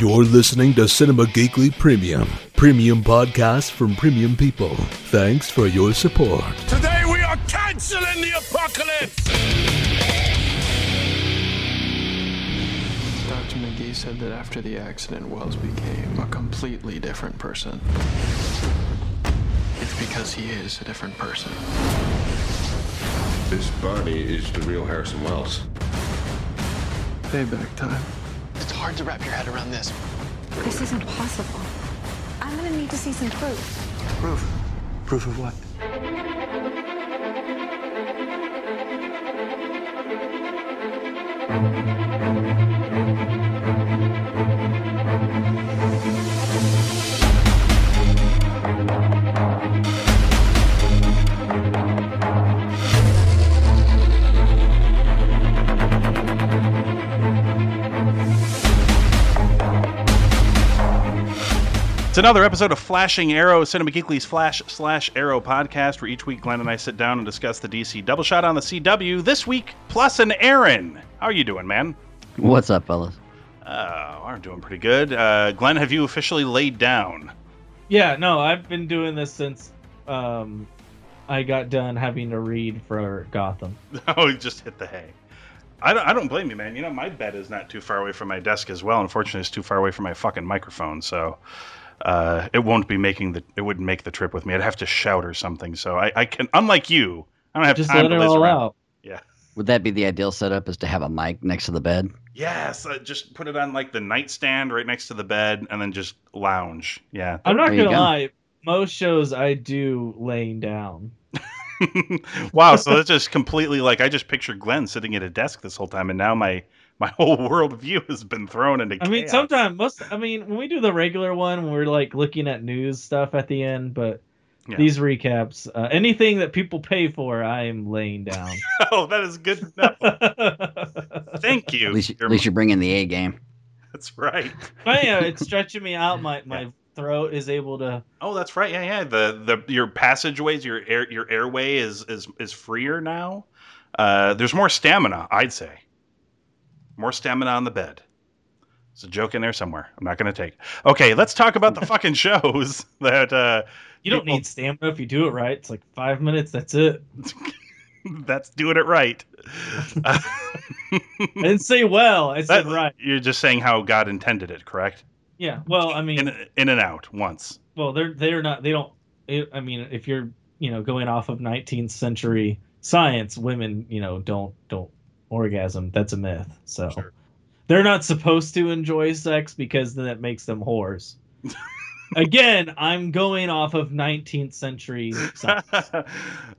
You're listening to Cinema Geekly Premium, premium podcast from premium people. Thanks for your support. Today we are canceling the apocalypse! Dr. McGee said that after the accident, Wells became a completely different person. It's because he is a different person. This body is the real Harrison Wells. Payback time. It's hard to wrap your head around this. This isn't possible. I'm gonna need to see some proof. Proof. Proof of what? It's another episode of Flashing Arrow, Cinema Geekly's Flash slash Arrow podcast, where each week Glenn and I sit down and discuss the DC double shot on the CW. This week, plus an Aaron. How are you doing, man? What's up, fellas? Uh, I'm doing pretty good. Uh, Glenn, have you officially laid down? Yeah, no, I've been doing this since um, I got done having to read for Gotham. Oh, you just hit the hay. I don't, I don't blame you, man. You know, my bed is not too far away from my desk as well. Unfortunately, it's too far away from my fucking microphone, so uh, it won't be making the. It wouldn't make the trip with me. I'd have to shout or something. So I, I can, unlike you, I don't have Just time let to it all around. out. Yeah. Would that be the ideal setup? Is to have a mic next to the bed? Yes, uh, just put it on like the nightstand right next to the bed, and then just lounge. Yeah. I'm not There you gonna go. lie. Most shows I do laying down. wow. So that's just completely like I just pictured Glenn sitting at a desk this whole time, and now my my whole worldview has been thrown into. I mean, sometimes most. I mean, when we do the regular one, we're like looking at news stuff at the end, but Yeah. these recaps, uh, anything that people pay for, I am laying down. Oh, that is good enough. Thank you. At least, You're- at least you're bringing the A game. That's right. But yeah, it's stretching me out. My my throat is able to. Oh, that's right. Yeah, yeah. The the your passageways, your air your airway is is is freer now. Uh, there's more stamina, I'd say. More stamina on the bed. There's a joke in there somewhere. I'm not going to take. it. Okay, let's talk about the fucking shows that uh, You don't people- need stamina if you do it right. It's like five minutes. That's it. that's doing it right. Uh, I didn't say well. I said that- right. You're just saying how God intended it, correct? Yeah. Well, I mean, In in and out once. well, they're they're not. They don't. It, I mean, if you're you know going off of 19th century science, women you know don't don't orgasm. That's a myth. So Sure. they're not supposed to enjoy sex because then it makes them whores. Again, I'm going off of 19th century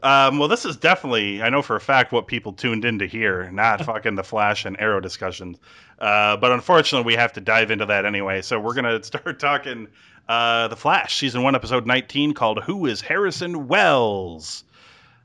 um, well, this is definitely, I know for a fact, what people tuned in to hear, not fucking the Flash and Arrow discussions. Uh, but unfortunately, we have to dive into that anyway. So we're going to start talking uh, The Flash, season one, episode 19, called Who is Harrison Wells?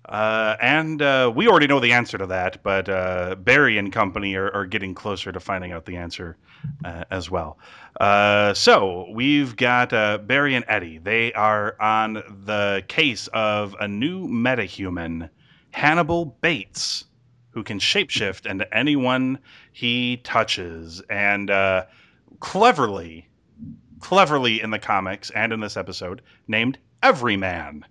Uh, and uh, we already know the answer to that, but uh, Barry and company are, are getting closer to finding out the answer uh, as well. Uh, so we've got uh, Barry and Eddie. They are on the case of a new metahuman, Hannibal Bates, who can shapeshift into anyone he touches. And cleverly, cleverly in the comics and in this episode, named Everyman.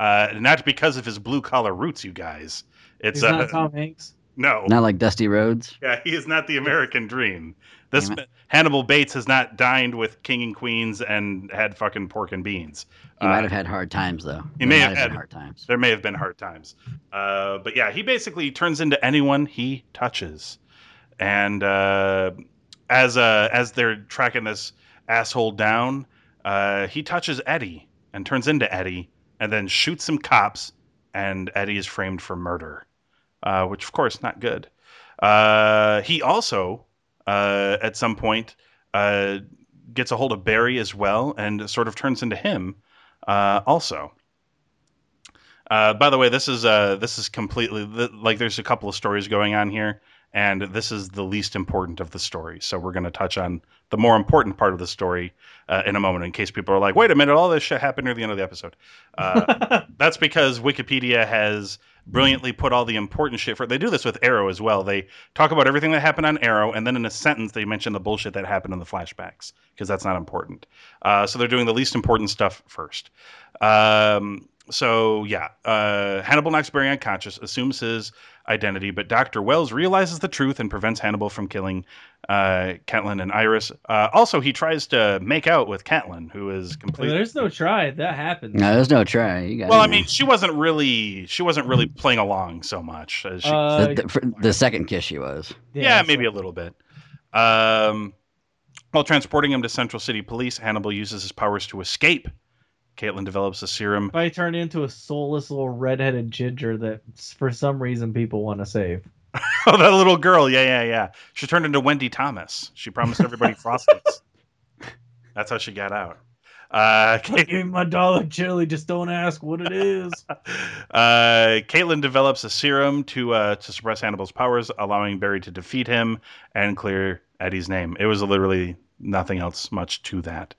Uh, not because of his blue collar roots, you guys. It's He's uh, not Tom Hanks. no, Not like Dusty Rhodes. yeah, he is not the American dream. This Hannibal Bates has not dined with king and queens and had fucking pork and beans. He Uh, might have had hard times though. he There may have had- hard times. There may have been hard times, uh, but yeah, he basically turns into anyone he touches. And uh, as uh, as they're tracking this asshole down, uh, he touches Eddie and turns into Eddie, and then shoots some cops, and Eddie is framed for murder, uh, which of course not good. Uh, he also, uh, at some point, uh, gets a hold of Barry as well, and sort of turns into him, uh, also. By the way, this is this is completely like there's a couple of stories going on here, and this is the least important of the story. So we're going to touch on the more important part of the story uh, in a moment, in case people are like, "Wait a minute, all this shit happened near the end of the episode." Uh, that's because Wikipedia has brilliantly put all the important shit for. They do this with Arrow as well. They talk about everything that happened on Arrow, and then in a sentence they mention the bullshit that happened in the flashbacks because that's not important. Uh, so they're doing the least important stuff first. Um, so yeah, uh, Hannibal knocks Barry unconscious, assumes his identity, but Doctor Wells realizes the truth and prevents Hannibal from killing uh, Caitlin and Iris. Uh, also, he tries to make out with Caitlin, who is completely. There's no try. That happens. No, there's no try. You got Well, I man. mean, she wasn't really she wasn't really playing along so much. As she, Uh, the, the, the second kiss she was. yeah, so- maybe a little bit. Um, while transporting him to Central City Police, Hannibal uses his powers to escape. Caitlin develops a serum. If I turn into a soulless little redheaded ginger that for some reason people want to save. Oh, that little girl. Yeah, yeah, yeah. She turned into Wendy Thomas. She promised everybody Frosties. That's how she got out. Uh, Give me my dollar chili. Just don't ask what it is. uh, Caitlin develops a serum to uh, to suppress Hannibal's powers, allowing Barry to defeat him and clear Eddie's name. It was literally nothing else much to that.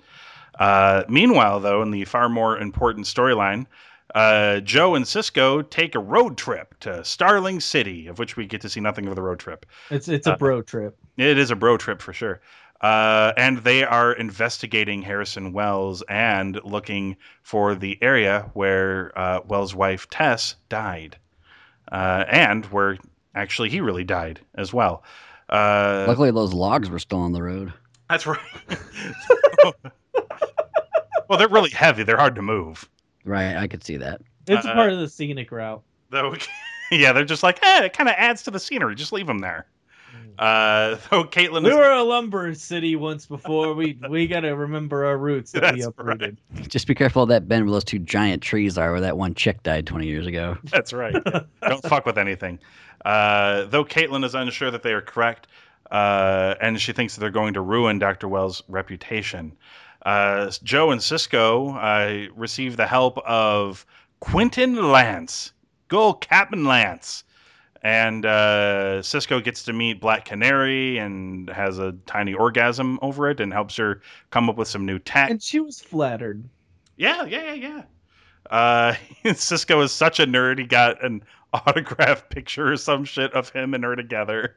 Uh, meanwhile, though, in the far more important storyline, uh, Joe and Cisco take a road trip to Starling City, of which we get to see nothing of the road trip. It's it's a Uh, bro trip. It is a bro trip for sure. Uh, and they are investigating Harrison Wells and looking for the area where uh, Wells' wife Tess died, uh, and where actually he really died as well. Uh, Luckily, those logs were still on the road. that's right. well, they're really heavy. They're hard to move. Right, I could see that. It's uh, part of the scenic route. Though, yeah, they're just like, eh, it kind of adds to the scenery. Just leave them there. Uh, though Caitlin We is were a lumber city once before. We we got to remember our roots that we That's uprooted. Just be careful of that bend where those two giant trees are, where that one chick died 20 years ago. That's right. Don't fuck with anything. Uh, though Caitlin is unsure that they are correct, uh, and she thinks that they're going to ruin Dr. Wells' reputation. Uh, Joe and Cisco uh, receive the help of Quentin Lance, old Captain Lance. And uh, Cisco gets to meet Black Canary and has a tiny orgasm over it and helps her come up with some new tech. And she was flattered. Yeah, yeah, yeah, yeah. Uh, Cisco is such a nerd. He got an autograph picture or some shit of him and her together,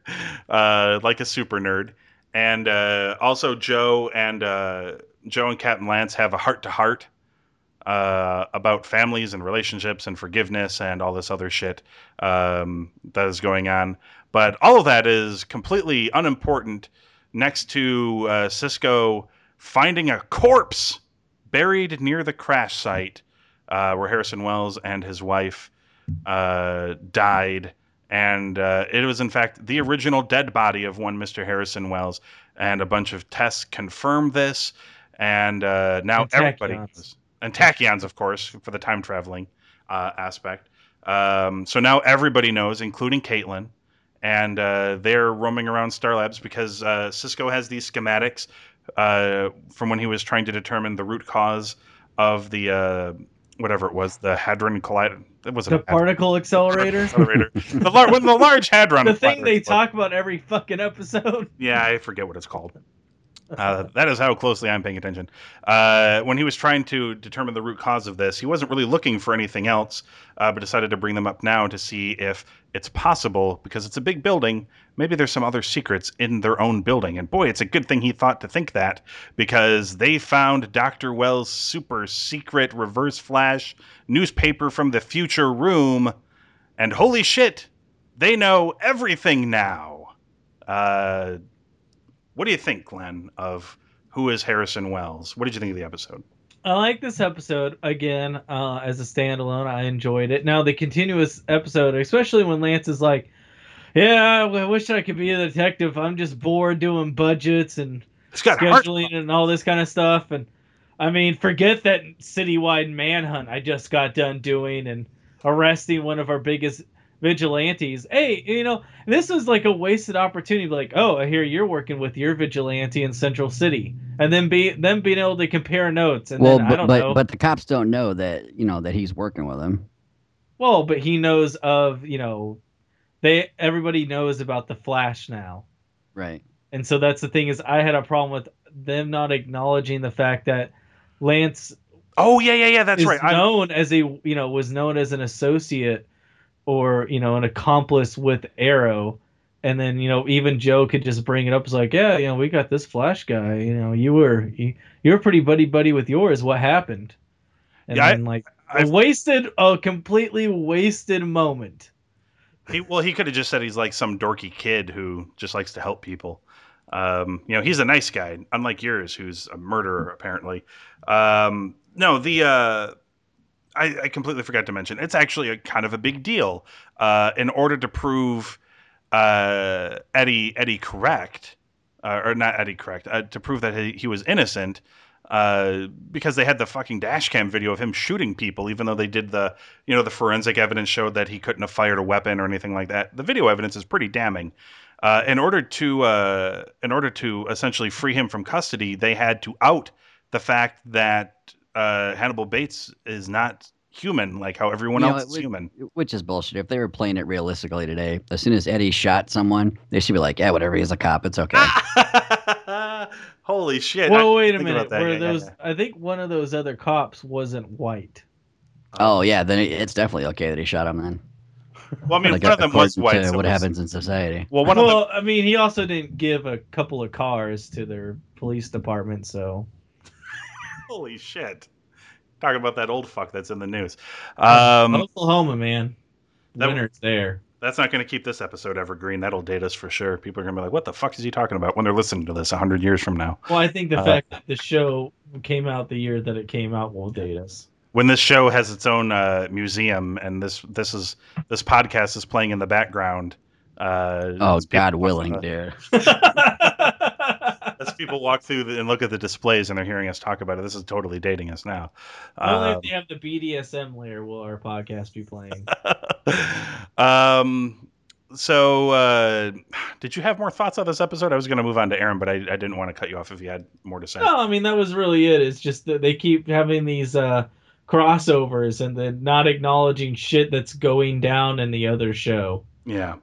uh, like a super nerd. And uh, also, Joe and uh, Joe and Captain Lance have a heart to heart about families and relationships and forgiveness and all this other shit um, that is going on. But all of that is completely unimportant next to uh, Cisco finding a corpse buried near the crash site uh, where Harrison Wells and his wife uh, died. And uh, it was, in fact, the original dead body of one Mr. Harrison Wells. And a bunch of tests confirmed this. And uh, now And everybody knows. And tachyons, of course, for the time traveling uh, aspect. Um, so now everybody knows, including Caitlin. And uh, they're roaming around Star Labs because uh, Cisco has these schematics uh, from when he was trying to determine the root cause of the uh, whatever it was, the hadron collider. It wasn't The a hadron particle accelerator. accelerator. the, lar- the large hadron. the thing they collider- talk about every fucking episode. Yeah, I forget what it's called. Uh, that is how closely I'm paying attention. Uh, when he was trying to determine the root cause of this, he wasn't really looking for anything else, uh, but decided to bring them up now to see if it's possible, because it's a big building, maybe there's some other secrets in their own building. And boy, it's a good thing he thought to think that, because they found Dr. Wells' super secret reverse flash newspaper from the future room, and holy shit, they know everything now. What do you think, Glenn, of who is Harrison Wells? What did you think of the episode? I like this episode again uh, as a standalone. I enjoyed it. Now the continuous episode, especially when Lance is like, "Yeah, I wish I could be a detective. I'm just bored doing budgets and It's got heart. scheduling and all this kind of stuff." And I mean, forget that citywide manhunt I just got done doing and arresting one of our biggest vigilantes. Hey, you know, this was like a wasted opportunity. Like, oh, I hear you're working with your vigilante in Central City, and then be them being able to compare notes. And well, then, I but don't but, know. but the cops don't know that you know that he's working with them. Well, but he knows of you know, they everybody knows about the Flash now, Right. and so that's the thing is I had a problem with them not acknowledging the fact that Lance Oh yeah, yeah, yeah. That's is right. I, known as a you know was known as an associate or you know an accomplice with Arrow, and then you know even Joe could just bring it up. It's like, yeah, you know, we got this Flash guy. You know, you were you, you were pretty buddy buddy with yours. What happened? And Yeah, I- then like I- a wasted, a completely wasted moment. He, well, he could have just said he's like some dorky kid who just likes to help people. Um, you know, he's a nice guy, unlike yours, who's a murderer apparently. Um, no, the uh, I, I completely forgot to mention it's actually a kind of a big deal. Uh, in order to prove uh, Eddie Eddie correct, uh, or not Eddie correct, uh, to prove that he, he was innocent. Uh, because they had the fucking dash cam video of him shooting people, even though they did the, you know, the forensic evidence showed that he couldn't have fired a weapon or anything like that. The video evidence is pretty damning. Uh, in order to, in order to essentially free him from custody, they had to out the fact that uh, Hannibal Bates is not human, like how everyone You know, else it is would- human. Which is bullshit. If they were playing it realistically today, as soon as Eddie shot someone, they should be like, "Yeah, whatever. He's a cop. It's okay." Holy shit! I Well, didn't wait a minute. that. Were Yeah, yeah, those? yeah. I think one of those other cops wasn't white. oh yeah, then it's definitely okay that he shot him. Then, Well, I mean, like, one of them was white. so what was- happens in society. Well, one of them well, I mean, he also didn't give a couple of cars to their police department, so Holy shit. Talking about that old fuck that's in the news. Um, Oklahoma, man, that- winner's there. that's not going to keep this episode evergreen. That'll date us for sure. People are going to be like, what the fuck is he talking about when they're listening to this 100 years from now? Well, I think the Uh, fact that the show came out the year that it came out will date us. When this show has its own uh, museum and this this is this podcast is playing in the background. Uh, Oh as God willing, through dude. As people walk through the, and look at the displays and they're hearing us talk about it, this is totally dating us now. Only Um, if they have the BDSM layer will our podcast be playing. um so uh did you have more thoughts on this episode i was going to move on to aaron but I, I didn't want to cut you off if you had more to say No, I mean that was really it. It's just that they keep having these uh, crossovers and then not acknowledging shit that's going down in the other show. yeah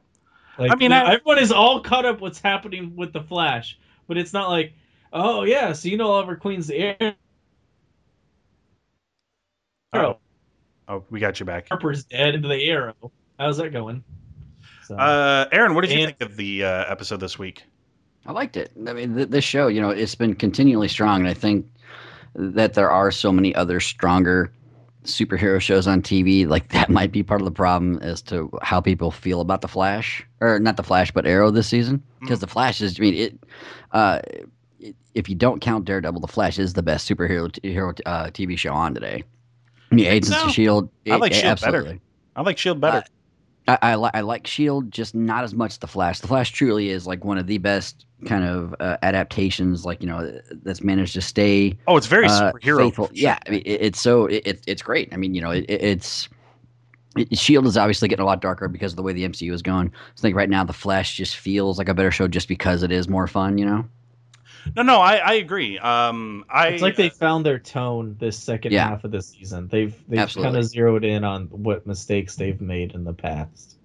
Like, I mean, I- everyone is all caught up what's happening with the Flash, but it's not like, oh yeah, so you know Oliver Queen's the Arrow. oh, oh we got you back Harper's dead into the Arrow. How's that going? So, uh aaron what did you think of the uh, episode this week I liked it. I mean, th- this show, you know, it's been continually strong, and I think that there are so many other stronger superhero shows on TV. Like that might be part of the problem as to how people feel about the Flash, or not the Flash, but Arrow this season. Because the Flash is, I mean, it. Uh, it- if you don't count Daredevil, the Flash is the best superhero t- hero uh, TV show on today. I mean, Agents so? of Shield. I like it- S.H.I.E.L.D. better. i like shield better Uh, I, I, li- I like Shield, just not as much the Flash. The Flash truly is like one of the best kind of uh, adaptations, like you know, that's managed to stay oh it's very uh, superhero faithful. Yeah, I mean, it, it's so it, it, it's great. I mean, you know, it, it- it's it, Shield is obviously getting a lot darker because of the way the MCU is going. So I think right now the Flash just feels like a better show just because it is more fun. You know. No no i i agree um i it's like they found their tone this second Yeah. half of the season. They've they've kind of zeroed in on what mistakes they've made in the past.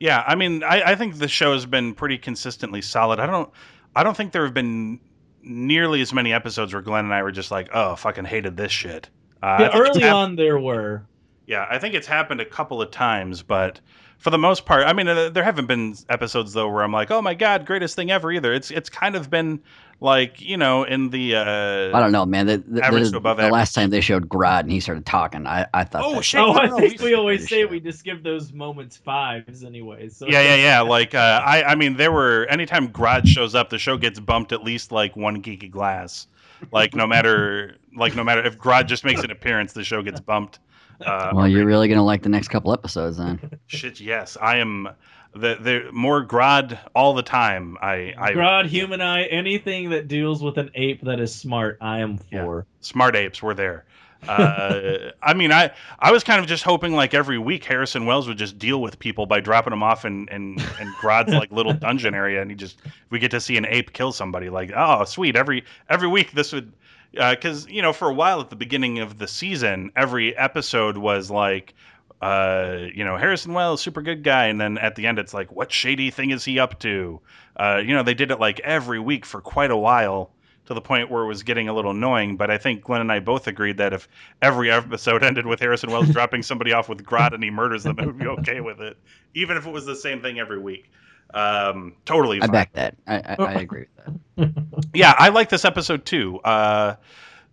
Yeah, I mean, I, I think the show has been pretty consistently solid. I don't, I don't think there have been nearly as many episodes where Glenn and I were just like, "Oh, fucking hated this shit." Uh, Yeah, early hap- on there were. yeah, I think it's happened a couple of times, but for the most part, I mean, uh, there haven't been episodes though where I'm like, "Oh my god, greatest thing ever!" Either it's it's kind of been like you know in the uh, I don't know, man. The, the, Average the- to above the average. last time they showed Grodd and he started talking, I, I thought. Oh, shit, Oh, I no, think we always say show. we just give those moments fives anyway. So Yeah, yeah, yeah. Like, uh, I, I mean, there were anytime Grodd shows up, the show gets bumped at least like one geeky glass. Like, no matter, like, no matter if Grodd just makes an appearance, the show gets bumped. Uh, Well, you're really gonna like the next couple episodes then. shit. Yes, I am. The the more Grodd all the time. I I Grodd, Human Eye, anything that deals with an ape that is smart, I am Yeah. for. smart apes were there. Uh, I mean, I I was kind of just hoping like every week Harrison Wells would just deal with people by dropping them off in in, in Grodd's like little dungeon area, and he just we get to see an ape kill somebody. Like, oh, sweet! Every every week this would because you know for a while at the beginning of the season, every episode was like. Uh, you know, Harrison Wells, super good guy, and then at the end, it's like, what shady thing is he up to? Uh, you know, they did it like every week for quite a while, to the point where it was getting a little annoying. But I think Glenn and I both agreed that if every episode ended with Harrison Wells dropping somebody off with Grodd and he murders them, it would be okay with it, even if it was the same thing every week. Um, totally. I fine. back that. I, I, I agree with that. yeah, I like this episode too. Uh,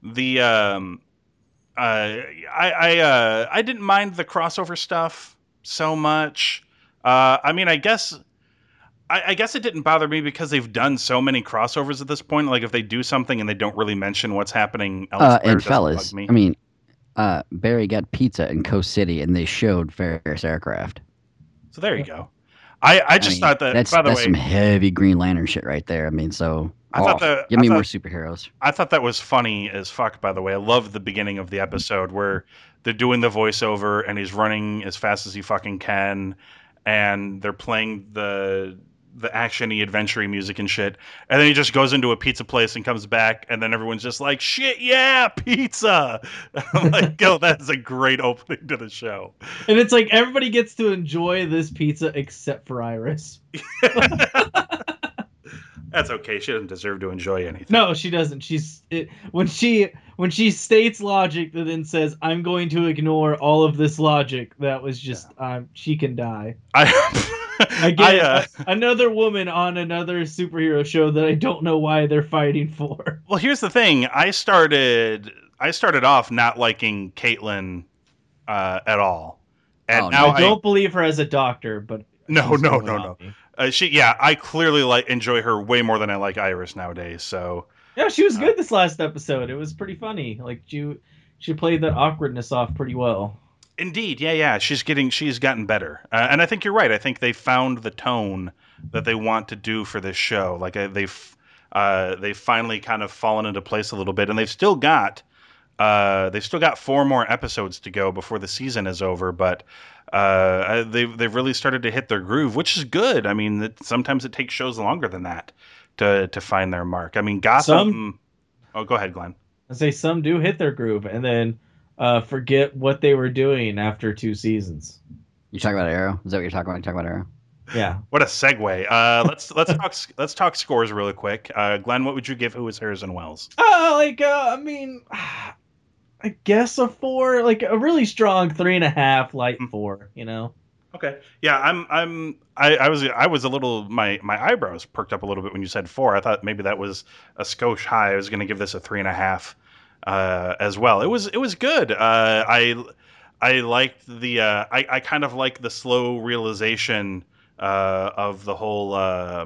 the um, uh, I I uh, I didn't mind the crossover stuff so much. Uh, I mean, I guess. I, I guess it didn't bother me because they've done so many crossovers at this point. Like if they do something and they don't really mention what's happening elsewhere, Uh, it and fellas, me. I mean, uh, Barry got pizza in Coast City, and they showed Ferris aircraft. so there you go. I, I just mean, thought that. that's by the that's way, some heavy Green Lantern shit right there. I mean, so I thought oh, that- give I me thought- more superheroes. I thought that was funny as fuck. By the way, I love the beginning of the episode where they're doing the voiceover and he's running as fast as he fucking can, and they're playing the the actiony, adventure music and shit, and then he just goes into a pizza place and comes back, and then everyone's just like, "Shit, yeah, pizza!" I'm like, "Yo, that's a great opening to the show." And it's like everybody gets to enjoy this pizza except for Iris. That's okay. She doesn't deserve to enjoy anything. No, she doesn't. She's it, when she when she states logic that then says I'm going to ignore all of this logic. That was just um, she can die. I, Again, I, uh, another woman on another superhero show that I don't know why they're fighting for. Well, here's the thing. I started I started off not liking Caitlin uh, at all, and Oh, no. now I I, don't believe her as a doctor, but No, no, no, no. uh, she yeah I clearly like enjoy her way more than I like Iris nowadays. So Yeah, she Uh, was good this last episode. It was pretty funny. Like she she played that awkwardness off pretty well. Indeed, yeah, yeah, she's getting she's gotten better, uh, and I think you're right. I think they found the tone that they want to do for this show. Like uh, they've uh, they've finally kind of fallen into place a little bit, and they've still got uh, they've still got four more episodes to go before the season is over, but uh, they've they've really started to hit their groove, which is good. I mean, it, sometimes it takes shows longer than that to to find their mark. I mean, Gotham. Oh, go ahead, Glenn. I say some do hit their groove and then uh, forget what they were doing after two seasons. You talking about Arrow? Is that what you're talking about? You talk about Arrow? Yeah. What a segue. Uh, let's let's talk let's talk scores really quick. Uh, Glenn, what would you give Who is Harrison Wells? Uh, like uh, I mean, I guess a four, like a really strong three and a half, light four. You know. Okay. Yeah, I'm I'm I, I was I was a little my my eyebrows perked up a little bit when you said four. I thought maybe that was a skosh high. I was going to give this a three and a half uh, as well. It was it was good. Uh, I I liked the uh, I I kind of like the slow realization uh, of the whole uh,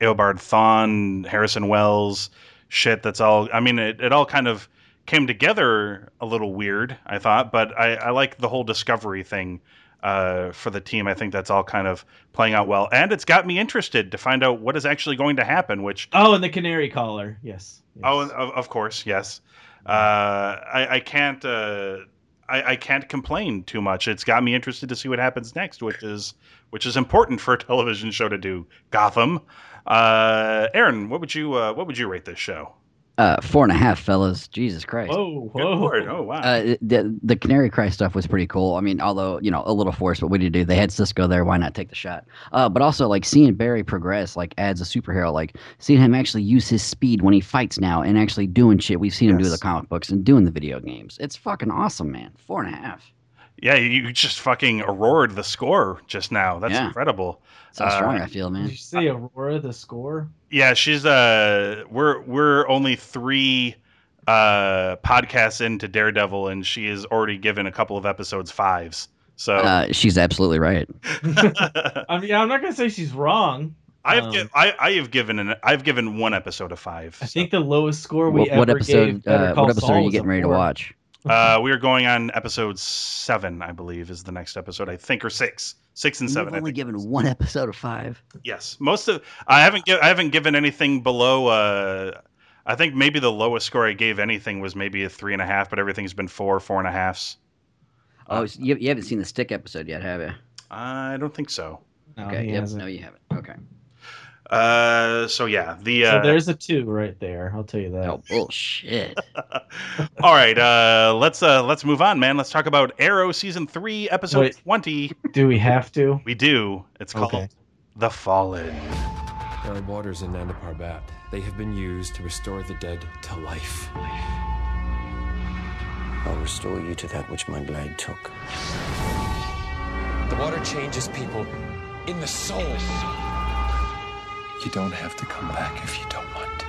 Eobard Thawne Harrison Wells shit. That's all. I mean, it, it all kind of came together a little weird. I thought, but I I like the whole discovery thing uh, for the team. I think that's all kind of playing out well, and it's got me interested to find out what is actually going to happen. Which Oh, and the canary caller, Yes. yes. oh, of, of course, yes. Uh, I, can't. Uh, I, I can't complain too much. It's got me interested to see what happens next, which is which is important for a television show to do. Gotham. Uh, Aaron, what would you uh, what would you rate this show? Uh, four and a half, fellas. Jesus Christ. Whoa, Good whoa. lord! Oh wow! Uh, the the Canary Cry stuff was pretty cool. I mean, although you know a little forced, but what do you do? They had Cisco there. Why not take the shot? Uh, but also like seeing Barry progress, like as a superhero, like seeing him actually use his speed when he fights now, and actually doing shit we've seen him do the comic books and doing the video games. It's fucking awesome, man. Four and a half. Yeah, you just fucking aurored the score just now. That's Yeah. incredible. That's how Uh, strong I feel, man. Did you say Aurora the score? Yeah, she's uh we're we're only three uh podcasts into Daredevil and she has already given a couple of episodes fives. So Uh, she's absolutely right. I mean, I'm not gonna say she's wrong. I've um, gi- I, I have given an I've given one episode of five. I so. think the lowest score we What, what ever episode? gave Better Uh, what episode Saul are you getting ready to watch? Uh we are going on episode seven, I believe, is the next episode, I think, or six. Six and You've seven. I only think. given one episode of five. Yes, most of I haven't gi- I haven't given anything below. Uh, I think maybe the lowest score I gave anything was maybe a three and a half, but everything's been four, four and a halves. Oh, so you, you haven't seen the stick episode yet, have you? I don't think so. No, Okay. Yep. hasn't. No, you haven't. Okay. Uh, so yeah, the So uh, there's a two right there. I'll tell you that. Oh bullshit. all right. Uh, let's uh let's move on, man. Let's talk about Arrow season three, episode Wait. twenty. Do we have to? We do. It's called Okay. The Fallen. There are waters in Nanda Parbat. They have been used to restore the dead to life. I'll restore you to that which my blade took. The water changes people in the soul. You don't have to come back if you don't want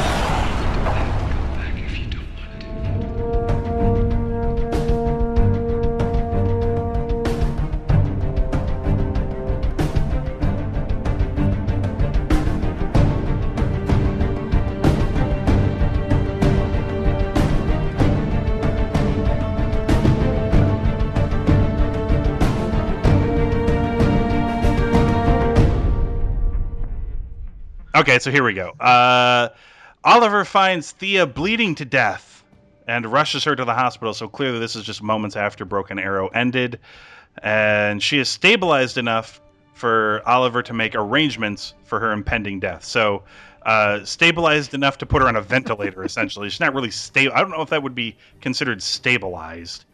to. Okay, so here we go. Uh, Oliver finds Thea bleeding to death and rushes her to the hospital. So clearly, this is just moments after Broken Arrow ended. And she is stabilized enough for Oliver to make arrangements for her impending death. So, uh, stabilized enough to put her on a ventilator, essentially. She's not really stable. I don't know if that would be considered stabilized.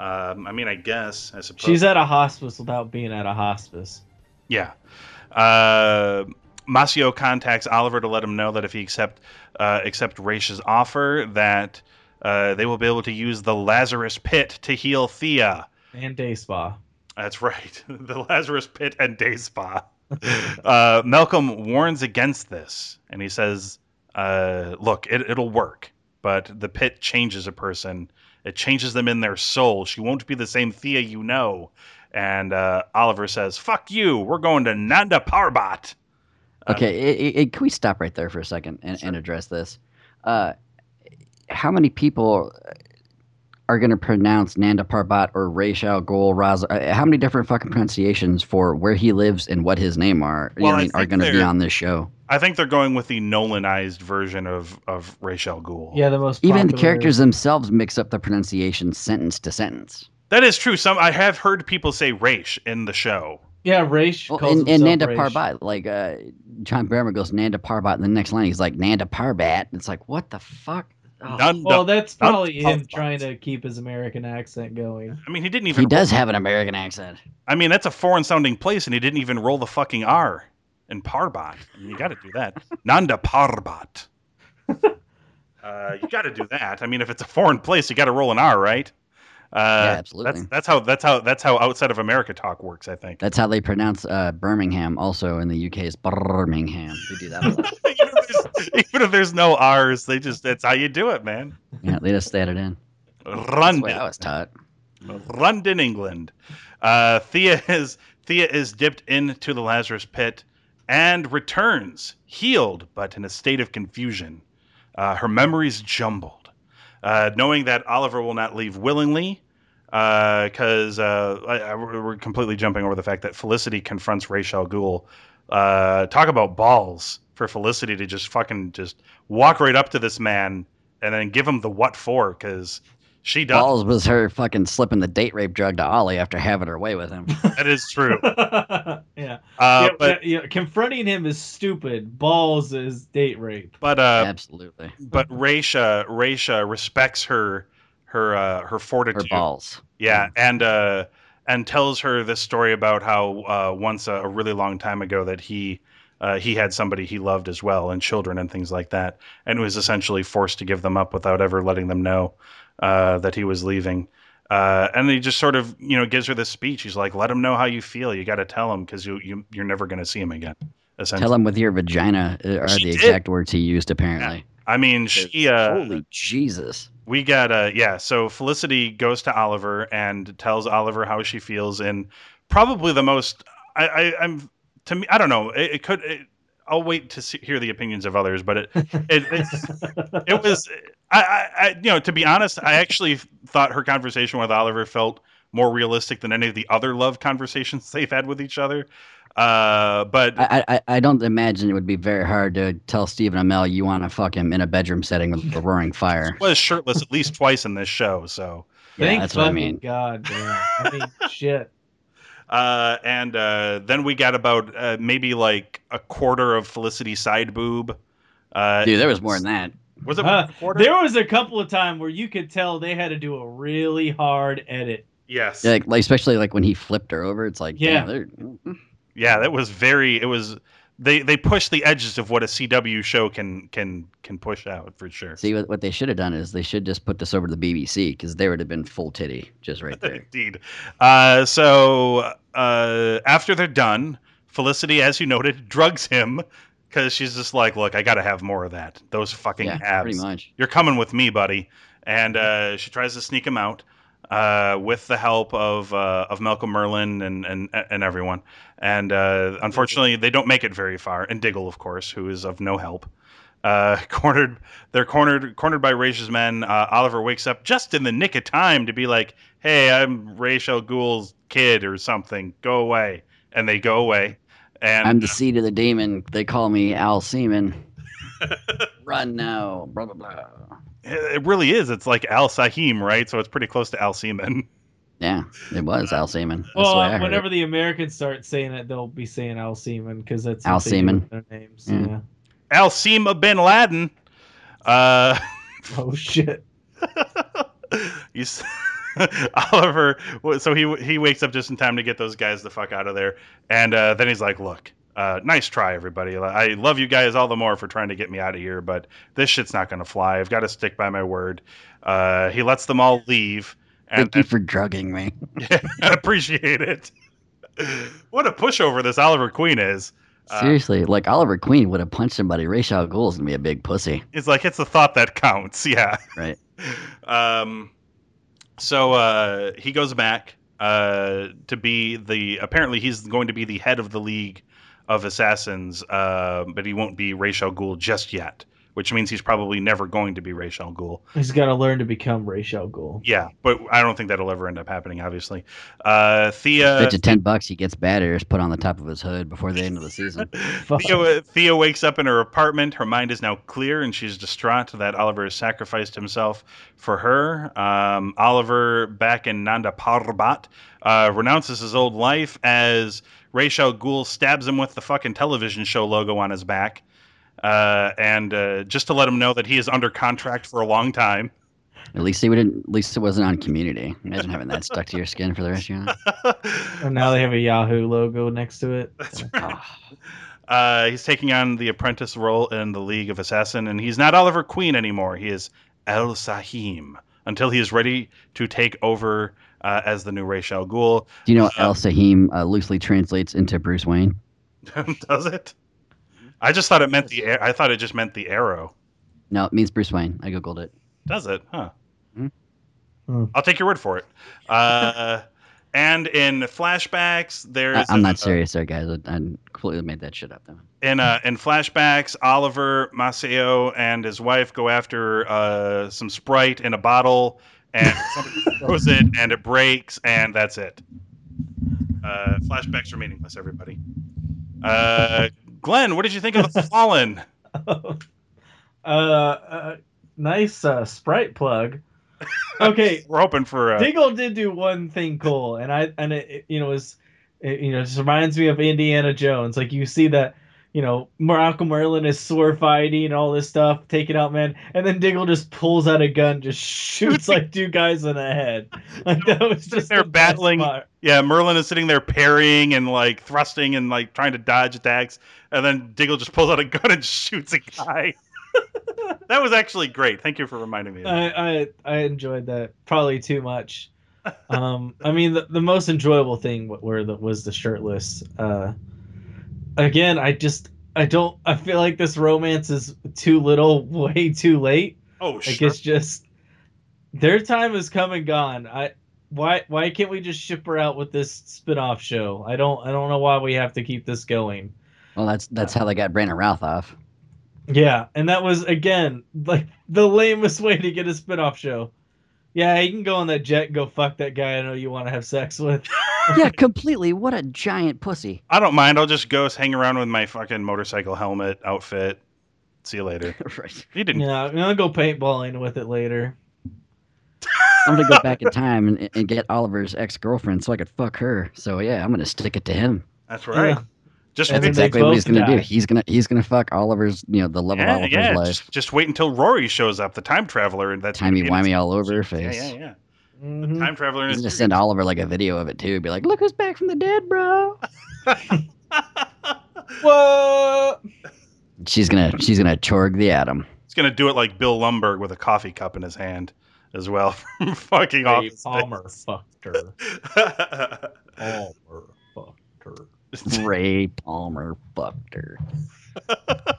Um, I mean, I guess, I suppose. She's at a hospice without being at a hospice. Yeah. Uh, Maseo contacts Oliver to let him know that if he accept uh, accept Raish's offer, that uh, they will be able to use the Lazarus Pit to heal Thea. And Day Spa. That's right, the Lazarus Pit and Day Spa. uh, Malcolm warns against this, and he says, uh, "Look, it, it'll work, but the pit changes a person. It changes them in their soul. She won't be the same Thea you know." And uh, Oliver says, "Fuck you. We're going to Nanda Parbat." Okay, it, it, can we stop right there for a second and, and address this? Uh, how many people are going to pronounce Nanda Parbat or Rachel Gol Raz? uh, How many different fucking pronunciations for where he lives and what his name are you Well, know, I are think going to be they're- on this show? I think they're going with the Nolanized version of of Rachel Ghoul. Yeah, the most Even the characters themselves mix up the pronunciation sentence to sentence. That is true. Some I have heard people say Raish in the show. Yeah, Raish Well, and, and Nanda Raish. Parbat, like uh, John Barrowman goes Nanda Parbat, and the next line he's like Nanda Parbat. It's like what the fuck? Oh. Nanda- Well, that's Nanda probably him Parbat. trying to keep his American accent going. I mean, he didn't even. He does have an American accent. I mean, that's a foreign sounding place, and he didn't even roll the fucking R in Parbat. I mean, you got to do that. Nanda Parbat. Uh, you got to do that. I mean, if it's a foreign place, you got to roll an R, right? Uh, Yeah, absolutely. That's that's how that's how that's how outside of America talk works. I think. That's how they pronounce uh, Birmingham. Also in the UK is Birmingham. They do that. A lot. even, if there's, even if there's no R's, they just that's how you do it, man. yeah, they just added in. That's the London. way I was taught. London, England. Uh, Thea is Thea is dipped into the Lazarus pit and returns healed, but in a state of confusion. Uh, her memories jumbled, uh, knowing that Oliver will not leave willingly. Because uh, I, I- we're completely jumping over the fact that Felicity confronts Rachel Ghoul. Uh, talk about balls for Felicity to just fucking just walk right up to this man and then give him the what for because she does. Balls was her fucking slipping the date rape drug to Ollie after having her way with him. That is true. yeah. Uh, yeah, but yeah, confronting him is stupid. Balls is date rape. but uh, Absolutely. but Raisha Raisha respects her her uh, her Her fortitude. balls. Yeah, and uh, and tells her this story about how uh, once a, a really long time ago that he uh, he had somebody he loved as well and children and things like that, and was essentially forced to give them up without ever letting them know uh, that he was leaving. Uh, and he just sort of, you know, gives her this speech. He's like, "Let him know how you feel. You got to tell him because you, you you're never going to see him again." Essentially, Tell him with your vagina uh, are She the did. exact words he used apparently. I mean, she. Uh, Holy Jesus. We got uh yeah, so Felicity goes to Oliver and tells Oliver how she feels and probably the most I, I I'm to me I don't know, it, it could it, I'll wait to see, hear the opinions of others, but it it it's, it was I, I I you know, to be honest, I actually thought her conversation with Oliver felt more realistic than any of the other love conversations they've had with each other. Uh but I, I I don't imagine it would be very hard to tell Stephen Amell you want to fuck him in a bedroom setting with a roaring fire. was shirtless at least twice in this show, so Yeah, Thank that's what I mean. God damn. I mean, shit. Uh, and uh, then we got about uh, maybe like a quarter of Felicity side boob. Uh, Dude, there was more than that. Was it Uh, quarter? there was a couple of times where you could tell they had to do a really hard edit Yes. Yeah, like, like, especially like when he flipped her over. It's like Yeah. damn, they're- Yeah, that was very. It was they they pushed the edges of what a CW show can can can push out for sure. See what, what they should have done is they should just put this over to the BBC because there would have been full titty just right there. Indeed. Uh, so uh, after they're done, Felicity, as you noted, drugs him because she's just like, "Look, I got to have more of that. Those fucking Yeah, abs. pretty much. You're coming with me, buddy." And uh, she tries to sneak him out uh, with the help of uh, of Malcolm Merlyn and and and everyone. And uh, unfortunately, they don't make it very far. And Diggle, of course, who is of no help. Uh, cornered, they're cornered, cornered by Raish's men. Uh, Oliver wakes up just in the nick of time to be like, "Hey, I'm Raish Al Ghul's kid or something. Go away." And they go away. And I'm the seed of the demon. They call me Al Seaman. Run now. Blah blah blah. It it really is. It's like Al Sahim, right? So it's pretty close to Al Seaman. Yeah, it was Al Seaman. That's Well, the uh, whenever it. the Americans start saying it, they'll be saying Al Seaman because that's Al what Seaman. Their names. Yeah. Yeah. Al Sima bin Laden. Uh, Oh shit. you s- Oliver. So he he wakes up just in time to get those guys the fuck out of there, and uh, then he's like, "Look, uh, nice try, everybody. I love you guys all the more for trying to get me out of here, but this shit's not gonna fly. I've got to stick by my word." Uh, he lets them all leave, and, Thank you for drugging me. Yeah, I appreciate it. What a pushover this Oliver Queen is. Uh, Seriously, like Oliver Queen would have punched somebody. Ra's al Ghul's gonna be a big pussy, It's like it's the thought that counts. Yeah. right? Um, so uh, he goes back uh, to be the. Apparently, he's going to be the head of the League of Assassins, uh, but he won't be Ra's al Ghul just yet. Which means he's probably never going to be Ra's al Ghul. He's got to learn to become Ra's al Ghul. Yeah, but I don't think that'll ever end up happening. Obviously, uh, Thea. Bet you ten bucks he gets bad ears put on the top of his hood before the end of the season. Thea, Thea wakes up in her apartment. Her mind is now clear, and she's distraught that Oliver has sacrificed himself for her. Um, Oliver, back in Nanda Parbat, uh, renounces his old life as Ra's al Ghul stabs him with the fucking television show logo on his back. Uh, and uh, just to let him know that he is under contract for a long time. At least he wouldn't. At least it wasn't on Community. Imagine having that stuck to your skin for the rest of your life. And now they have a Yahoo logo next to it. Uh, he's taking on the apprentice role in the League of Assassin, and he's not Oliver Queen anymore. He is El Sahim until he is ready to take over uh, as the new Ra's al Ghul. Do you know El Sahim uh, loosely translates into Bruce Wayne? Does it? I just thought it meant the. I thought it just meant the arrow. No, it means Bruce Wayne. I googled it. Does it? Huh. Hmm. Hmm. I'll take your word for it. Uh, and in flashbacks, there's. I, I'm a- not serious there, guys. I, I completely made that shit up. Though. in uh, in flashbacks, Oliver Maseo and his wife go after uh, some Sprite in a bottle, and somebody throws it, and it breaks, and that's it. Uh, flashbacks are meaningless, everybody. Uh, Glenn, what did you think of the Fallen? uh, uh, nice uh, Sprite plug. Okay, We're hoping for. Uh, Diggle did do one thing cool, and I and it, you know was it, you know just reminds me of Indiana Jones. Like you see that you know Morocco Merlyn is sword fighting and all this stuff, taking out men, and then Diggle just pulls out a gun, just shoots like two guys in the head. Like that was just they're the battling. Yeah, Merlyn is sitting there parrying and like thrusting and like trying to dodge attacks, and then Diggle just pulls out a gun and shoots a guy. That was actually great. Thank you for reminding me. Of that. I, I I enjoyed that probably too much. Um, I mean, the, the most enjoyable thing were the, was the shirtless. Uh, again, I just I don't I feel like this romance is too little, way too late. Oh, Like sure. it's just their time is come and gone. I why why can't we just ship her out with this spin-off show? I don't I don't know why we have to keep this going. Well, that's that's how they got Brandon Routh off. Yeah, and that was again like the lamest way to get a spin-off show. Yeah, you can go on that jet and go fuck that guy I know you want to have sex with. yeah, completely. What a giant pussy. I don't mind. I'll just go hang around with my fucking motorcycle helmet outfit. See you later. right. You didn't. Yeah, I'm gonna go paintballing with it later. I'm gonna go back in time and, and get Oliver's ex girlfriend so I could fuck her. So yeah, I'm gonna stick it to him. That's right. Yeah. Just That's exactly what he's gonna do. He's gonna he's gonna fuck Oliver's you know the love of Oliver's yeah. life. Just, just wait until Rory shows up, the time traveler, and that's Timey gonna wimey all over her Yeah, face. yeah, yeah. Mhm. Time traveler. in He's gonna send Oliver like a video of it too. Be like, look who's back from the dead, bro. Whoa. She's gonna she's gonna chorg the atom. He's gonna do it like Bill Lumbergh with a coffee cup in his hand as well from fucking Ray off. Palmer fucked her. Palmer fucked her. Ray Palmer fucked her.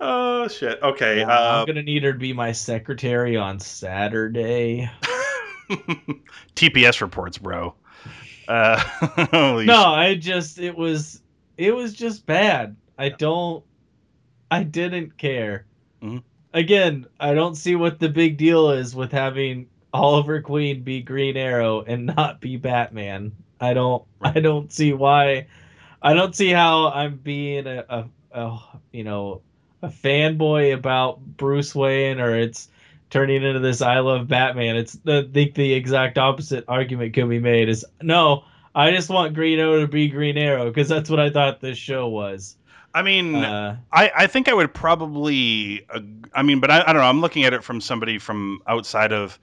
oh shit. Okay. I'm Uh, gonna need her to be my secretary on Saturday. TPS reports, bro. Uh, holy No, I just it was it was just bad. I don't I didn't care. Mhm. Again, I don't see what the big deal is with having Oliver Queen be Green Arrow and not be Batman. I don't I don't see why I don't see how I'm being a, a, a you know a fanboy about Bruce Wayne or it's turning into this I love Batman. It's I think the exact opposite argument can be made is no, I just want Green Arrow to be Green Arrow because that's what I thought this show was. I mean, Uh, I, I think I would probably, uh, I mean, but I, I don't know. I'm looking at it from somebody from outside of,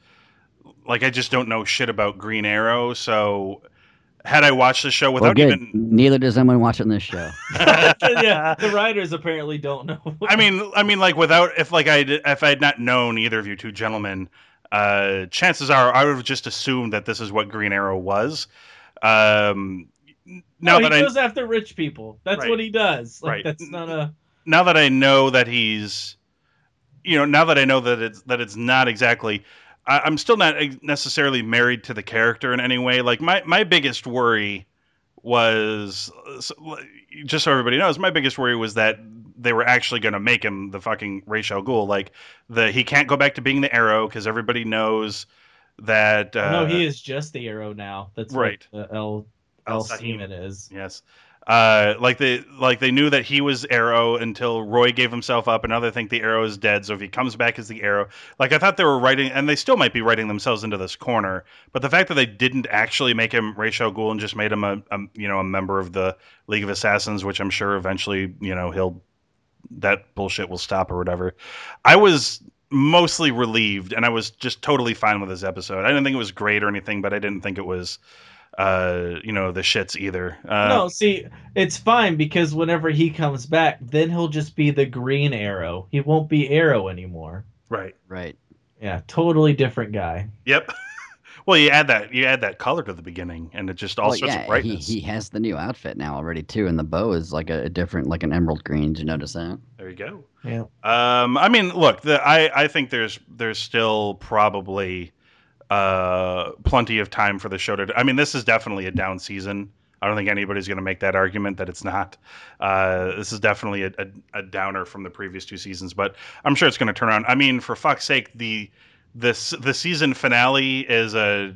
like, I just don't know shit about Green Arrow. So, had I watched the show Well, without good. even, Neither does anyone watching this show. yeah, the writers apparently don't know. I mean, I mean, like, without if like I did- if I had not known either of you two gentlemen, uh, chances are I would have just assumed that this is what Green Arrow was. Um, now no, that he I goes after rich people. That's Right. what he does. Like Right. that's not a now that I know that he's, you know, now that I know that it's that it's not exactly, I, I'm still not necessarily married to the character in any way. Like my my biggest worry was, just so everybody knows, my biggest worry was that they were actually going to make him the fucking Ra's al Ghul. Like the he can't go back to being the Arrow because everybody knows that. Uh, no, he is just the arrow now. That's right. What the El El El is. Yes. Uh, like they like they knew that he was Arrow until Roy gave himself up, and now they think the Arrow is dead. So if he comes back as the Arrow, like I thought they were writing, and they still might be writing themselves into this corner. But the fact that they didn't actually make him Ra's al and just made him a, a you know a member of the League of Assassins, which I'm sure eventually you know he'll that bullshit will stop or whatever. I was mostly relieved, and I was just totally fine with this episode. I didn't think it was great or anything, but I didn't think it was uh you know the shits either uh no, see, it's fine because whenever he comes back, then he'll just be the green arrow. He won't be arrow anymore. right Right. Yeah, totally different guy. Yep. well, you add that you add that color to the beginning, and it just all Well, sorts yeah, of brightness. He, he has the new outfit now already too, and the bow is like a, a different, like an emerald green. Did you notice that? There you go. Yeah. Um, I mean, look, the, I I think there's there's still probably uh plenty of time for the show to. I mean, this is definitely a down season. I don't think anybody's going to make that argument that it's not. Uh, this is definitely a, a, a downer from the previous two seasons, but I'm sure it's going to turn around. I mean, for fuck's sake, the this the season finale is a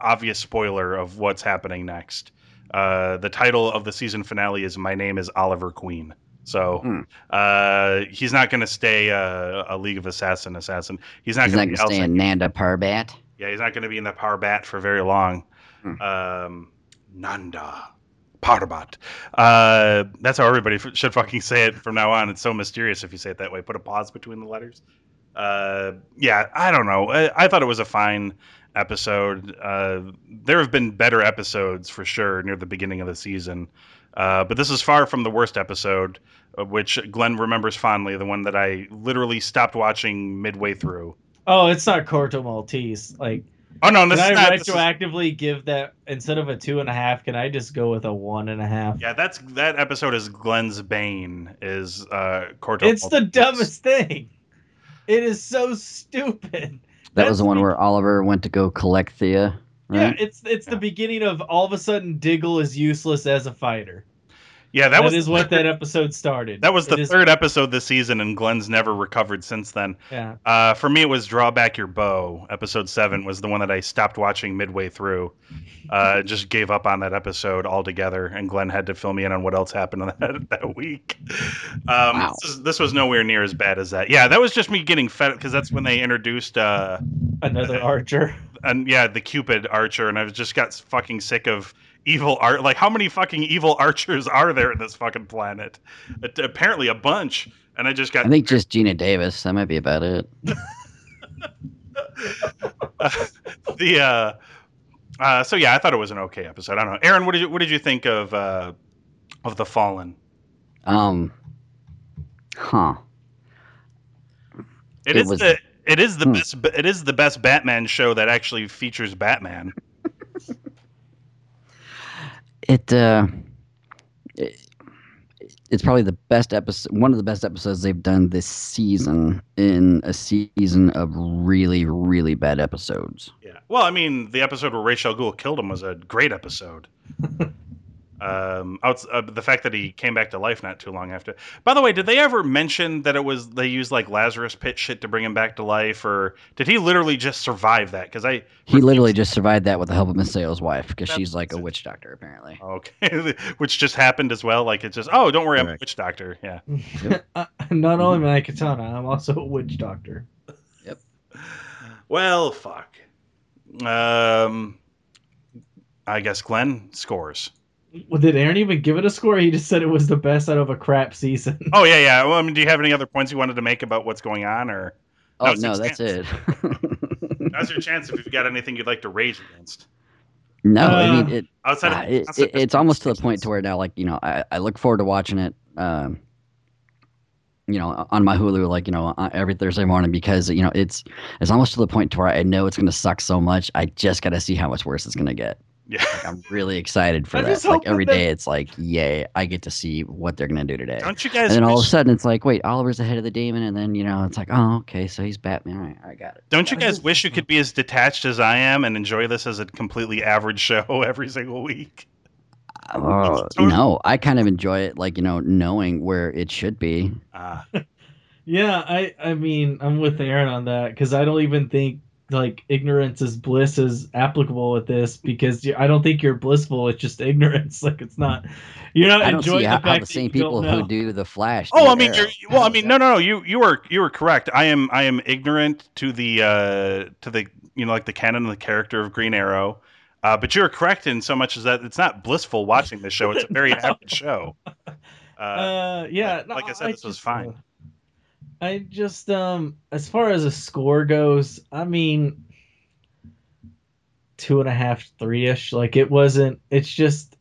obvious spoiler of what's happening next. Uh, the title of the season finale is "My Name Is Oliver Queen." So Hmm. uh, he's not going to stay uh, a League of Assassin assassin. He's not going to stay in Nanda Parbat. Yeah, he's not going to be in the Power Bat for very long. Hmm. Um, Nanda Parbat. Uh, that's how everybody f- should fucking say it from now on. It's so mysterious if you say it that way. Put a pause between the letters. Uh, yeah, I don't know. I, I thought it was a fine episode. Uh, there have been better episodes for sure near the beginning of the season. Uh, but this is far from the worst episode, which Glenn remembers fondly, the one that I literally stopped watching midway through. Oh, it's not Corto Maltese. Like, Oh no, can this I is not. this is- give that instead of a two and a half? Can I just go with a one and a half? Yeah, that's that episode is Glenn's Bane is uh Corto. It's the dumbest thing. It is so stupid. That was the one where Oliver went to go collect Thea. Yeah, Right? it's it's the beginning of all of a sudden Diggle is useless as a fighter. Yeah, that, that was is what that episode started. that was the It is- third episode this season, and Glenn's never recovered since then. Yeah. Uh, for me, it was Draw Back Your Bow. Episode seven was the one that I stopped watching midway through. Uh, just gave up on that episode altogether, and Glenn had to fill me in on what else happened on that, that week. Um, Wow. this, is, this was nowhere near as bad as that. Yeah, that was just me getting fed up because that's when they introduced. Uh, Another Archer. and yeah, the Cupid archer, and I just got fucking sick of evil art. Like, how many fucking evil archers are there in this fucking planet? It- apparently, a bunch. And I just got I think just Geena Davis. That might be about it. the uh, uh, so yeah, I thought it was an okay episode. I don't know, Aaron. What did you what did you think of uh, of the Fallen? Um, huh. It, It is was- the it is the Hmm. best it is the best Batman show that actually features Batman. It uh, it, it's probably the best episode, one of the best episodes they've done this season in a season of really, really bad episodes. Yeah. Well, I mean, the episode where Ra's al Ghul killed him was a great episode. um, outs- uh, the fact that he came back to life not too long after. By the way, did they ever mention that it was they used like Lazarus Pit shit to bring him back to life, or did he literally just survive that? Because I He literally just survived that with the help of Miss wife because she's like a makes witch doctor apparently. okay, which just happened as well. Like it's just oh, don't worry, I'm a witch doctor. Yeah. Uh, Not only am I Katana, I'm also a witch doctor. Yep well, fuck. Um, I guess Glenn scores. Well, did Aaron even give it a score? He just said it was the best out of a crap season. Oh yeah, yeah. Well, I mean, do you have any other points you wanted to make about what's going on, or Oh Now's no, that's chance. it. now's your chance if you've got anything you'd like to rage against no, I Uh, mean it. outside uh, of it, outside it- of- it's almost to the point to where now, like you know, I, I look forward to watching it. Um, you know, on my Hulu, like you know, uh, every Thursday morning because you know it's it's almost to the point to where I know it's going to suck so much. I just got to see how much worse it's going to get. Yeah. Like, I'm really excited for I that. Like hope that day, it's like, yay! I get to see what they're going to do today. Don't you guys? And then all of a sudden, it's like, wait, Oliver's the head of the demon, and then you know, it's like, oh, okay, so he's Batman. All right, I got it. don't you guys just- wish you could be as detached as I am and enjoy this as a completely average show every single week? Oh totally- no, I kind of enjoy it, like you know, knowing where it should be. Uh, Yeah, I I mean I'm with Aaron on that because I don't even think like ignorance is bliss is applicable with this because I don't think you're blissful. It's just ignorance. Like it's not. You're not I don't enjoying see the how, fact how the that same people who do the Flash. oh, I mean, you're, well, I mean, no, no, no. You you were you were correct. I am I am ignorant to the uh to the you know like the canon of the character of Green Arrow. Uh, but you're correct in so much as that it's not blissful watching this show. It's a very average show. Uh, Uh, yeah. like- no, like I said, this was just, fine. I just um, as far as a score goes, I mean, two and a half, three ish. Like it wasn't. It's just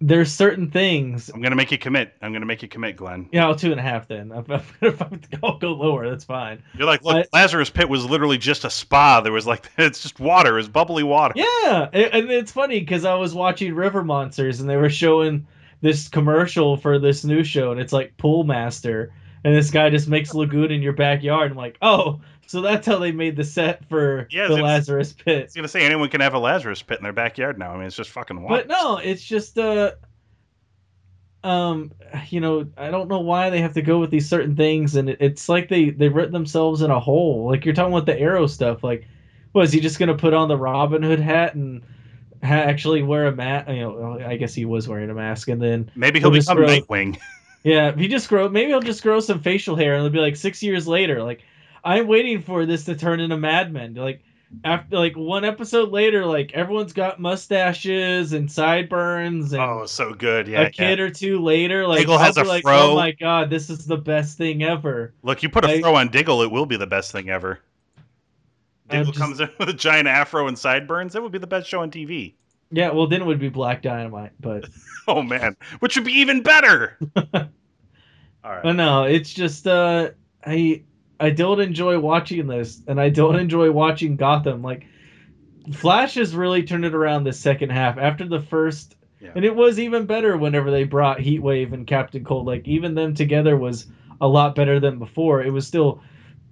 there's certain things. I'm gonna make you commit. I'm gonna make you commit, Glenn. Yeah, well, two and a half then. I'm, I'm, I'll go lower. That's fine. You're like, look, I- Lazarus Pit was literally just a spa. There was like, it's just water, it's bubbly water. Yeah, and and it's funny because I was watching River Monsters and they were showing this commercial for this new show, and it's like Pool Master, and this guy just makes lagoon in your backyard. I'm like, oh, so that's how they made the set for Yeah, the Lazarus I Pit. was gonna say anyone can have a Lazarus Pit in their backyard now. I mean, it's just fucking wild. But no, it's just uh, um, you know, I don't know why they have to go with these certain things, and it, it's like they they writ themselves in a hole. Like you're talking about the arrow stuff. Like, was he just gonna put on the Robin Hood hat and ha- actually wear a mask? You know, I guess he was wearing a mask, and then Maybe he'll just become grow- Nightwing. yeah, if he just grow, maybe he'll just grow some facial hair, and it'll be like six years later. Like, I'm waiting for this to turn into Mad Men. Like, after like one episode later, like everyone's got mustaches and sideburns, and Oh, so good. Yeah. a yeah. kid or two later, like Diggle I'll has a like, fro. oh my god, this is the best thing ever. Look, you put a I- throw on Diggle, it will be the best thing ever. Diggle just- comes in with a giant afro and sideburns. It would be the best show on TV. Yeah, well then it would be Black Dynamite, but Oh man, which would be even better. All right. But no, it's just uh I I don't enjoy watching this and I don't enjoy watching Gotham. Like Flash has really turned it around this second half after the first Yeah. and it was even better whenever they brought Heatwave and Captain Cold. Like even them together was a lot better than before. It was still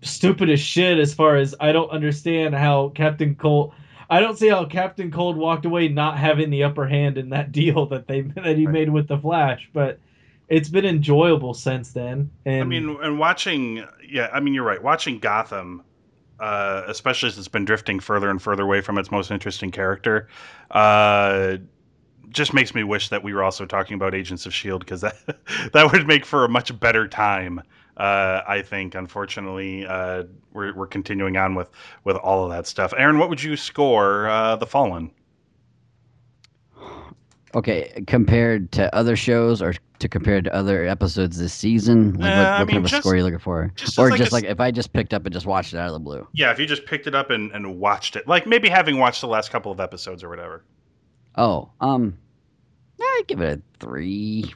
stupid as shit as far as I don't understand how Captain Cold I don't see how Captain Cold walked away not having the upper hand in that deal that they that he Right. made with the Flash, but it's been enjoyable since then. And I mean, and watching, yeah, I mean, you're right. Watching Gotham, uh, especially as it's been drifting further and further away from its most interesting character, uh, just makes me wish that we were also talking about Agents of Shield because that that would make for a much better time. Uh, I think. Unfortunately, uh, we're we're continuing on with with all of that stuff. Aaron, what would you score uh, the Fallen? Okay, compared to other shows or to compared to other episodes this season, like Uh, what, I what mean, kind of a just- score are you looking for? just or like just a s- like if I just picked up and just watched it out of the blue. Yeah, if you just picked it up and, and watched it, like maybe having watched the last couple of episodes or whatever. Oh, um, I'd give it a three.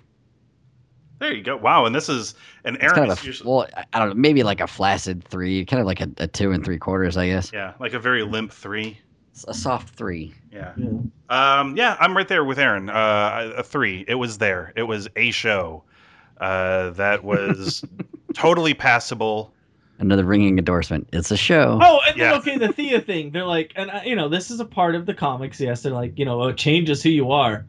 There you go. Wow, and this is an It's Aaron kind of a, well, I- I don't know, maybe like a flaccid three, kind of like a, a two and three quarters, I guess. yeah, like a very limp three. It's a soft three. Yeah. Um, yeah, I'm right there with Aaron. Uh, a three. It was there. It was a show uh, that was totally passable. Another ringing endorsement. It's a show. Oh, and then, okay, the Thea thing. They're like, and uh, you know, this is a part of the comics. Yes, they're like, you know, it changes who you are.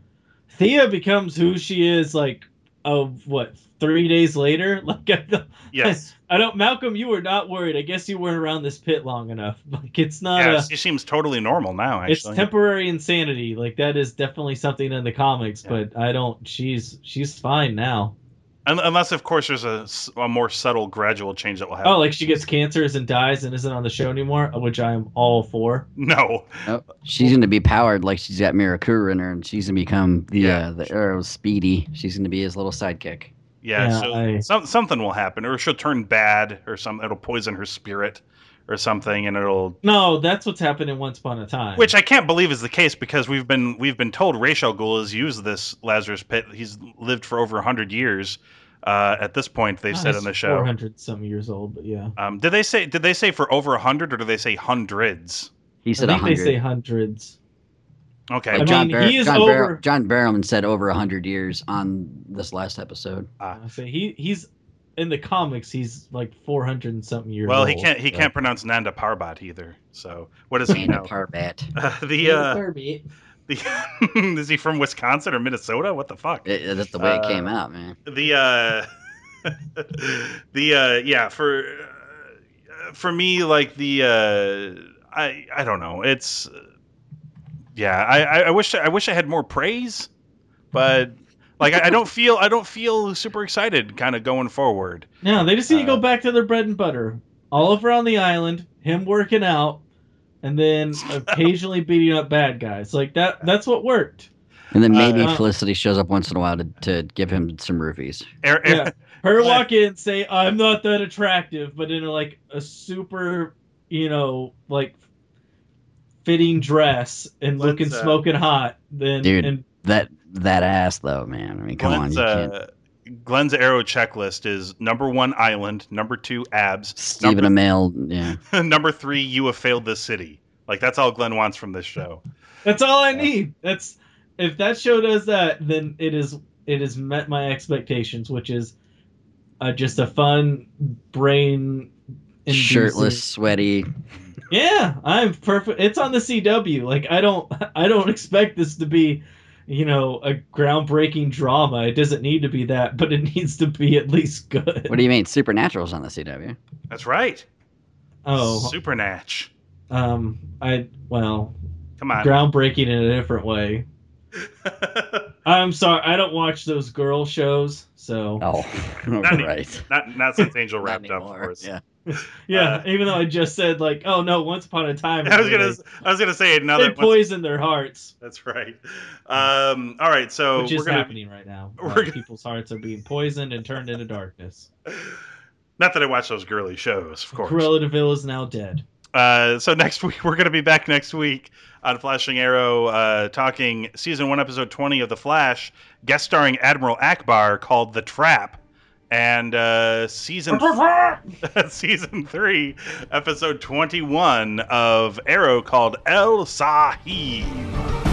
Thea becomes who she is, like, of what three days later. Like, I don't, Yes. I don't. Malcolm, you were not worried. I guess you weren't around this pit long enough. Like, it's not. yeah, a, she seems totally normal now. it's temporary insanity. Like that is definitely something in the comics, but I don't. She's she's fine now. Un- unless of course there's a, a, more subtle, gradual change that will happen. Oh, like she gets cancers and dies and isn't on the show anymore, which I am all for. No. Oh, she's going to be powered like she's got Mirakuru in her, and she's going to become the Yeah. uh, the Arrow Speedy. She's going to be his little sidekick. Yeah, Yeah, so I- some, something will happen, or she'll turn bad, or some it'll poison her spirit, or something, and it'll. No, that's what's happening Once Upon a Time. Which I can't believe is the case because we've been we've been told Ra's al Ghul has used this Lazarus pit. He's lived for over hundred years. Uh, at this point, they've said in the show. four hundred some years old, but yeah. Um, did they say did they say for over hundred or did they say hundreds? He said I said think they say hundreds. Okay, Like John, mean, Bar- he is John, over- Bar- John Barrowman said over 100 years on this last episode. Ah. I say he he's in the comics. He's like four hundred and something years. well, old. he can't he so. can't pronounce Nanda Parbat either. So what does he And a know? Parbat. Uh, the uh, Kirby. the is he from Wisconsin or Minnesota? What the fuck? It- that's the way it came Uh, out, man. the uh the uh yeah for uh, for me like the uh i i don't know it's yeah i i, I wish i wish i had more praise but like I, I don't feel i don't feel super excited kind of going forward No, they just need to go Uh, back to their bread and butter. Oliver on the island, him working out, and then occasionally beating up bad guys. Like that. That's what worked. And then maybe uh, Felicity shows up once in a while to, to give him some roofies. Air, Yeah. Her walk in, say, "I'm not that attractive," but in a, like a super, you know, like fitting dress and Let's, looking uh, smoking hot. Then Dude, and that that ass though, man. I mean, come Glenn's, on, you uh, Glenn's arrow checklist is number one island, number two abs, Stephen Amell, yeah. number, number three you have failed this city. Like that's all Glenn wants from this show. That's all I need. That's if that show does that, then it is it has met my expectations, which is uh, just a fun brain Shirtless, sweaty. Yeah, I'm perfect. It's on the CW. Like I don't I don't expect this to be, you know, a groundbreaking drama. It doesn't need to be that, but it needs to be at least good. What do you mean? Supernatural's on the CW. That's right. Oh, Supernatch. um, I well, Come on. groundbreaking in a different way. I'm sorry, I don't watch those girl shows, so Oh, Not any- right. Not not since Angel wrapped up, of anymore, course. Yeah. yeah. uh, even though I just said like, oh no, once upon a time, I was gonna I was gonna say another. they poison their hearts, That's right. Um, all right, so which is gonna happening right now. Uh, people's hearts are being poisoned and turned into darkness. not that I watch those girly shows, of course. Cruella de Vil is now dead. Uh, so next week we're gonna be back next week on Flashing Arrow, uh, talking season one, episode twenty of The Flash, guest starring Admiral Ackbar, called The Trap, and uh, season season three, episode twenty one of Arrow, called Al Sah-him.